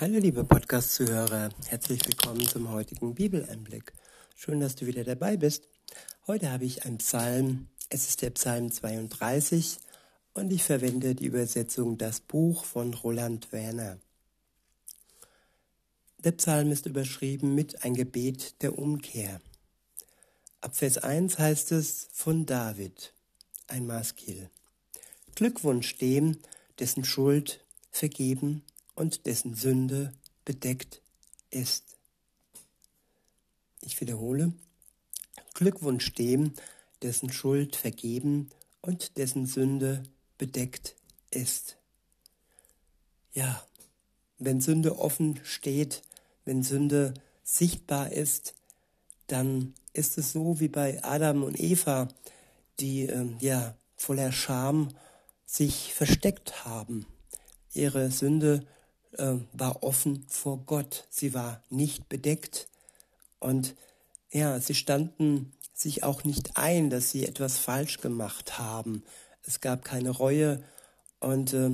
Hallo liebe Podcast-Zuhörer, herzlich willkommen zum heutigen Bibeleinblick. Schön, dass du wieder dabei bist. Heute habe ich einen Psalm, es ist der Psalm 32 und ich verwende die Übersetzung Das Buch von Roland Werner. Der Psalm ist überschrieben mit ein Gebet der Umkehr. Ab Vers 1 heißt es von David, ein Maskil. Glückwunsch dem, dessen Schuld vergeben und dessen Sünde bedeckt ist. Ich wiederhole, Glückwunsch dem, dessen Schuld vergeben und dessen Sünde bedeckt ist. Ja, wenn Sünde offen steht, wenn Sünde sichtbar ist, dann ist es so wie bei Adam und Eva, die äh, ja voller Scham sich versteckt haben. Ihre Sünde äh, war offen vor Gott. Sie war nicht bedeckt. Und ja, sie standen sich auch nicht ein, dass sie etwas falsch gemacht haben. Es gab keine Reue und äh,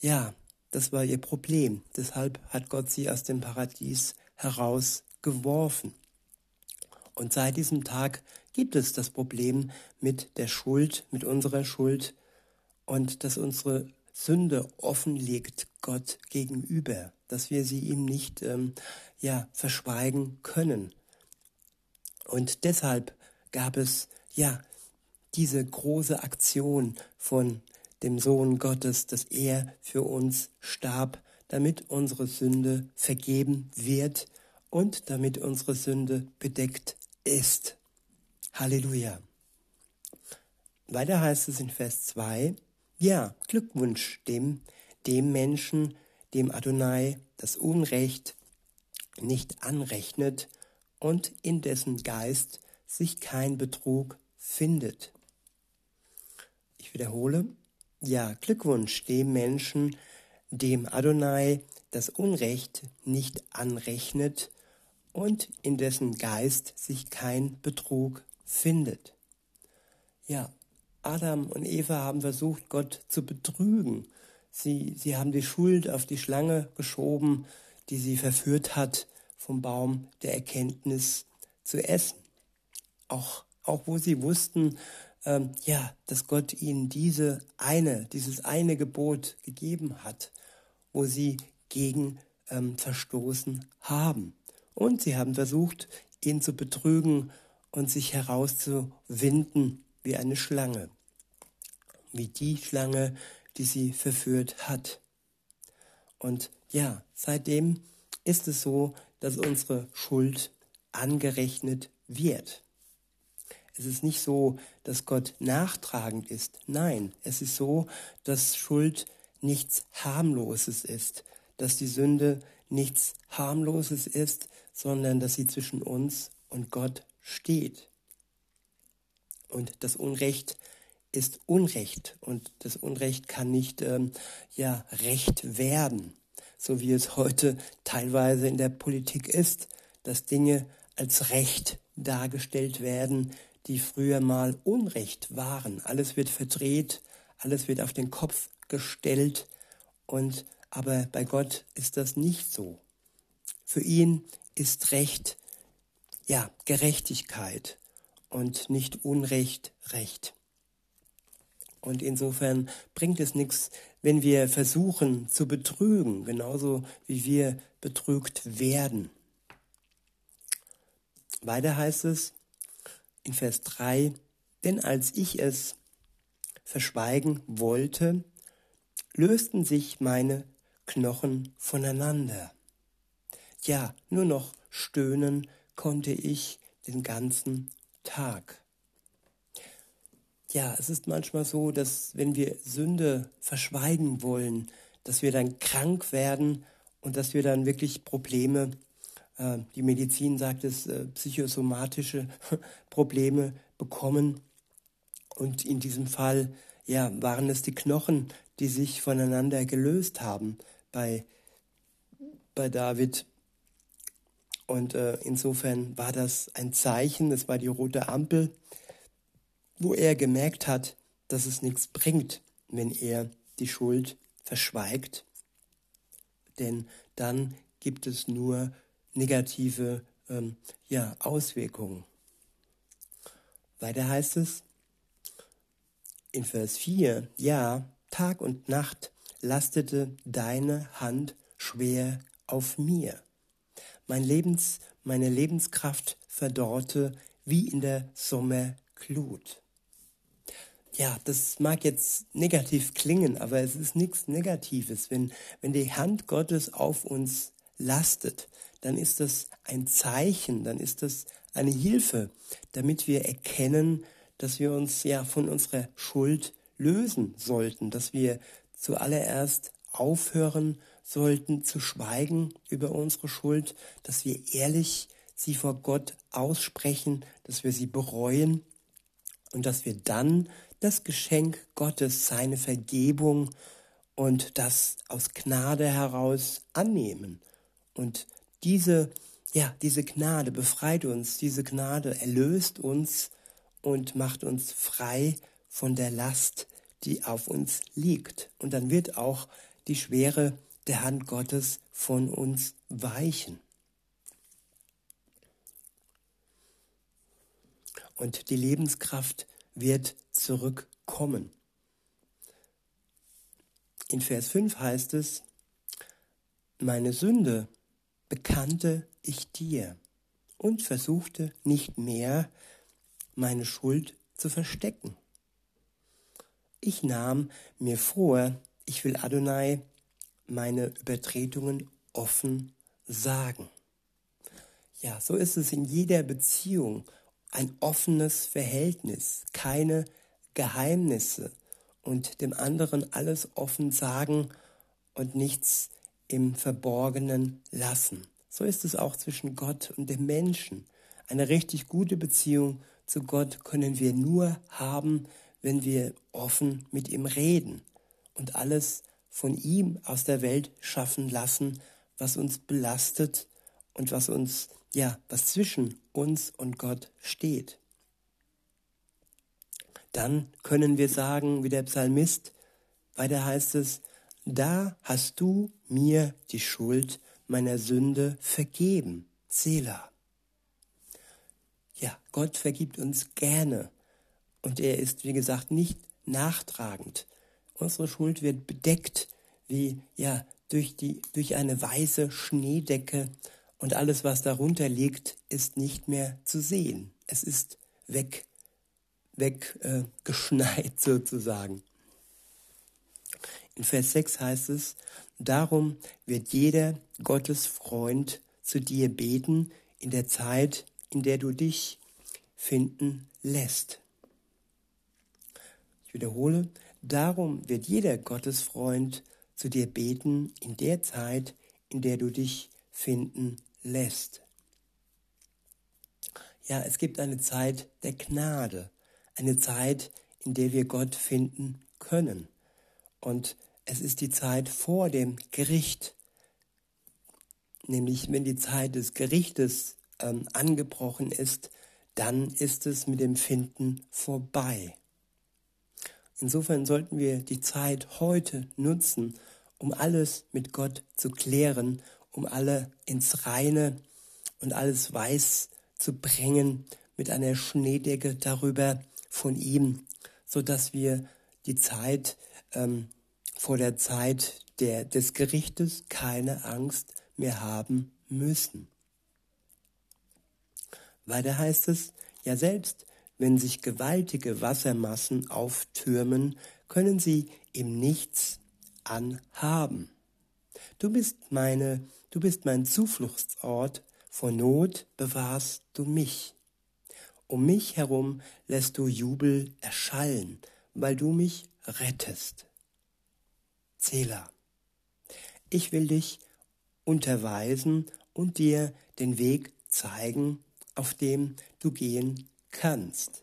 ja, das war ihr Problem. Deshalb hat Gott sie aus dem Paradies herausgeworfen. Und seit diesem Tag gibt es das Problem mit der Schuld, mit unserer Schuld und dass unsere Sünde offenlegt Gott gegenüber, dass wir sie ihm nicht ähm, ja, verschweigen können. Und deshalb gab es ja diese große Aktion von dem Sohn Gottes, dass er für uns starb, damit unsere Sünde vergeben wird und damit unsere Sünde bedeckt ist. Halleluja. Weiter heißt es in Vers 2, ja, Glückwunsch dem, dem Menschen, dem Adonai das Unrecht nicht anrechnet und in dessen Geist sich kein Betrug findet. Ich wiederhole, ja, Glückwunsch dem Menschen, dem Adonai das Unrecht nicht anrechnet und in dessen Geist sich kein Betrug findet. Ja, Adam und Eva haben versucht, Gott zu betrügen. Sie, sie haben die Schuld auf die Schlange geschoben, die sie verführt hat, vom Baum der Erkenntnis zu essen. Auch, auch wo sie wussten, ähm, ja, dass Gott ihnen diese eine, dieses eine Gebot gegeben hat, wo sie gegen ähm, verstoßen haben. Und sie haben versucht, ihn zu betrügen und sich herauszuwinden wie eine Schlange wie die Schlange, die sie verführt hat. Und ja, seitdem ist es so, dass unsere Schuld angerechnet wird. Es ist nicht so, dass Gott nachtragend ist. Nein, es ist so, dass Schuld nichts harmloses ist, dass die Sünde nichts harmloses ist, sondern dass sie zwischen uns und Gott steht. Und das Unrecht ist Unrecht und das Unrecht kann nicht ähm, ja Recht werden, so wie es heute teilweise in der Politik ist, dass Dinge als Recht dargestellt werden, die früher mal Unrecht waren. Alles wird verdreht, alles wird auf den Kopf gestellt und aber bei Gott ist das nicht so. Für ihn ist Recht ja Gerechtigkeit und nicht Unrecht Recht. Und insofern bringt es nichts, wenn wir versuchen zu betrügen, genauso wie wir betrügt werden. Weiter heißt es in Vers 3, denn als ich es verschweigen wollte, lösten sich meine Knochen voneinander. Ja, nur noch stöhnen konnte ich den ganzen Tag. Ja, es ist manchmal so, dass wenn wir Sünde verschweigen wollen, dass wir dann krank werden und dass wir dann wirklich Probleme, äh, die Medizin sagt es, äh, psychosomatische Probleme bekommen. Und in diesem Fall, ja, waren es die Knochen, die sich voneinander gelöst haben bei, bei David. Und äh, insofern war das ein Zeichen, das war die rote Ampel, wo er gemerkt hat, dass es nichts bringt, wenn er die Schuld verschweigt, denn dann gibt es nur negative ähm, ja, Auswirkungen. Weiter heißt es in Vers 4, ja, Tag und Nacht lastete deine Hand schwer auf mir. Mein Lebens, meine Lebenskraft verdorrte wie in der Sommerglut. Ja, das mag jetzt negativ klingen, aber es ist nichts Negatives. Wenn, wenn die Hand Gottes auf uns lastet, dann ist das ein Zeichen, dann ist das eine Hilfe, damit wir erkennen, dass wir uns ja von unserer Schuld lösen sollten, dass wir zuallererst aufhören sollten zu schweigen über unsere Schuld, dass wir ehrlich sie vor Gott aussprechen, dass wir sie bereuen und dass wir dann das Geschenk Gottes, seine Vergebung und das aus Gnade heraus annehmen. Und diese, ja, diese Gnade befreit uns, diese Gnade erlöst uns und macht uns frei von der Last, die auf uns liegt. Und dann wird auch die Schwere der Hand Gottes von uns weichen. Und die Lebenskraft wird zurückkommen. In Vers 5 heißt es, meine Sünde bekannte ich dir und versuchte nicht mehr, meine Schuld zu verstecken. Ich nahm mir vor, ich will Adonai meine Übertretungen offen sagen. Ja, so ist es in jeder Beziehung ein offenes Verhältnis, keine Geheimnisse und dem anderen alles offen sagen und nichts im Verborgenen lassen. So ist es auch zwischen Gott und dem Menschen. Eine richtig gute Beziehung zu Gott können wir nur haben, wenn wir offen mit ihm reden und alles von ihm aus der Welt schaffen lassen, was uns belastet und was uns, ja, was zwischen uns und Gott steht. Dann können wir sagen, wie der Psalmist, weiter heißt es, da hast du mir die Schuld meiner Sünde vergeben. Selah. Ja, Gott vergibt uns gerne und er ist, wie gesagt, nicht nachtragend. Unsere Schuld wird bedeckt wie, ja, durch, die, durch eine weiße Schneedecke und alles, was darunter liegt, ist nicht mehr zu sehen. Es ist weg, weggeschneit äh, sozusagen. In Vers 6 heißt es, darum wird jeder Gottes Freund zu dir beten in der Zeit, in der du dich finden lässt wiederhole, darum wird jeder Gottesfreund zu dir beten in der Zeit, in der du dich finden lässt. Ja, es gibt eine Zeit der Gnade, eine Zeit, in der wir Gott finden können. Und es ist die Zeit vor dem Gericht, nämlich wenn die Zeit des Gerichtes ähm, angebrochen ist, dann ist es mit dem Finden vorbei. Insofern sollten wir die Zeit heute nutzen, um alles mit Gott zu klären, um alle ins Reine und alles weiß zu bringen mit einer Schneedecke darüber von ihm, so dass wir die Zeit ähm, vor der Zeit der, des Gerichtes keine Angst mehr haben müssen. Weiter heißt es, ja selbst wenn sich gewaltige Wassermassen auftürmen, können sie ihm nichts anhaben. Du bist meine, du bist mein Zufluchtsort, vor Not bewahrst du mich. Um mich herum lässt du Jubel erschallen, weil du mich rettest. Zähler, ich will dich unterweisen und dir den Weg zeigen, auf dem du gehen kannst.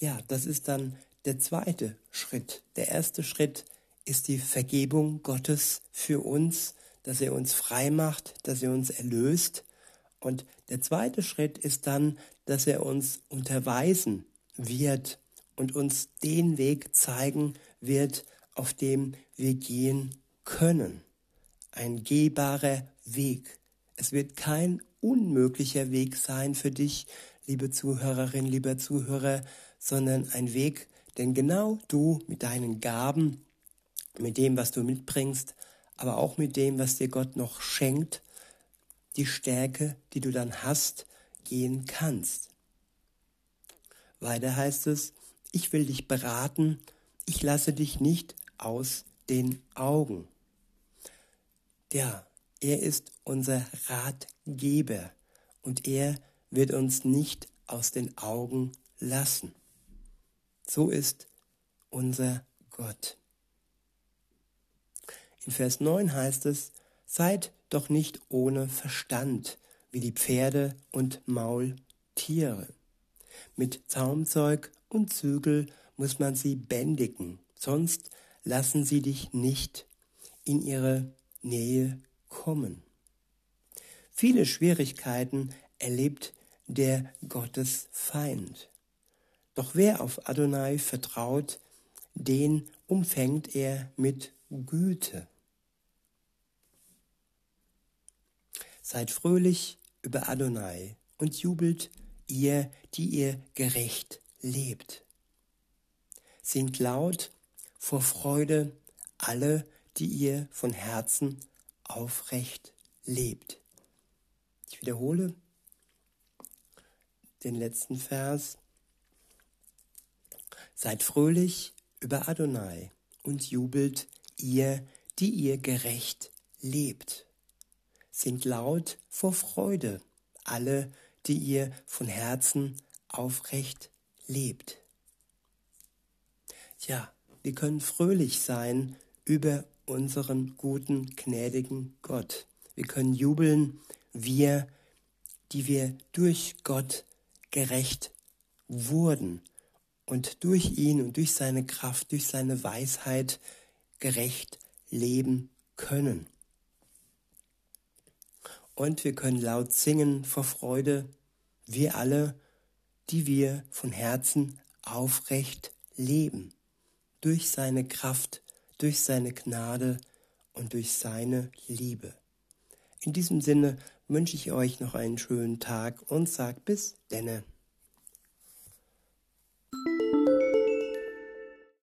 Ja, das ist dann der zweite Schritt. Der erste Schritt ist die Vergebung Gottes für uns, dass er uns frei macht, dass er uns erlöst. Und der zweite Schritt ist dann, dass er uns unterweisen wird und uns den Weg zeigen wird, auf dem wir gehen können. ein gehbarer Weg. Es wird kein unmöglicher Weg sein für dich, liebe Zuhörerin, lieber Zuhörer, sondern ein Weg, den genau du mit deinen Gaben, mit dem, was du mitbringst, aber auch mit dem, was dir Gott noch schenkt, die Stärke, die du dann hast, gehen kannst. Weiter heißt es, ich will dich beraten, ich lasse dich nicht aus den Augen. Ja, er ist unser Ratgeber und er wird uns nicht aus den Augen lassen. So ist unser Gott. In Vers 9 heißt es, seid doch nicht ohne Verstand, wie die Pferde und Maultiere. Mit Zaumzeug und Zügel muss man sie bändigen, sonst lassen sie dich nicht in ihre Nähe kommen. Viele Schwierigkeiten erlebt der Gottesfeind. Doch wer auf Adonai vertraut, den umfängt er mit Güte. Seid fröhlich über Adonai und jubelt ihr, die ihr gerecht lebt. Singt laut vor Freude alle, die ihr von Herzen aufrecht lebt. Ich wiederhole den letzten Vers. Seid fröhlich über Adonai und jubelt ihr, die ihr gerecht lebt. Singt laut vor Freude, alle, die ihr von Herzen aufrecht lebt. Ja, wir können fröhlich sein über unseren guten, gnädigen Gott. Wir können jubeln, wir, die wir durch Gott gerecht wurden und durch ihn und durch seine Kraft, durch seine Weisheit gerecht leben können. Und wir können laut singen vor Freude, wir alle, die wir von Herzen aufrecht leben, durch seine Kraft, durch seine Gnade und durch seine Liebe. In diesem Sinne wünsche ich euch noch einen schönen Tag und sag bis denne.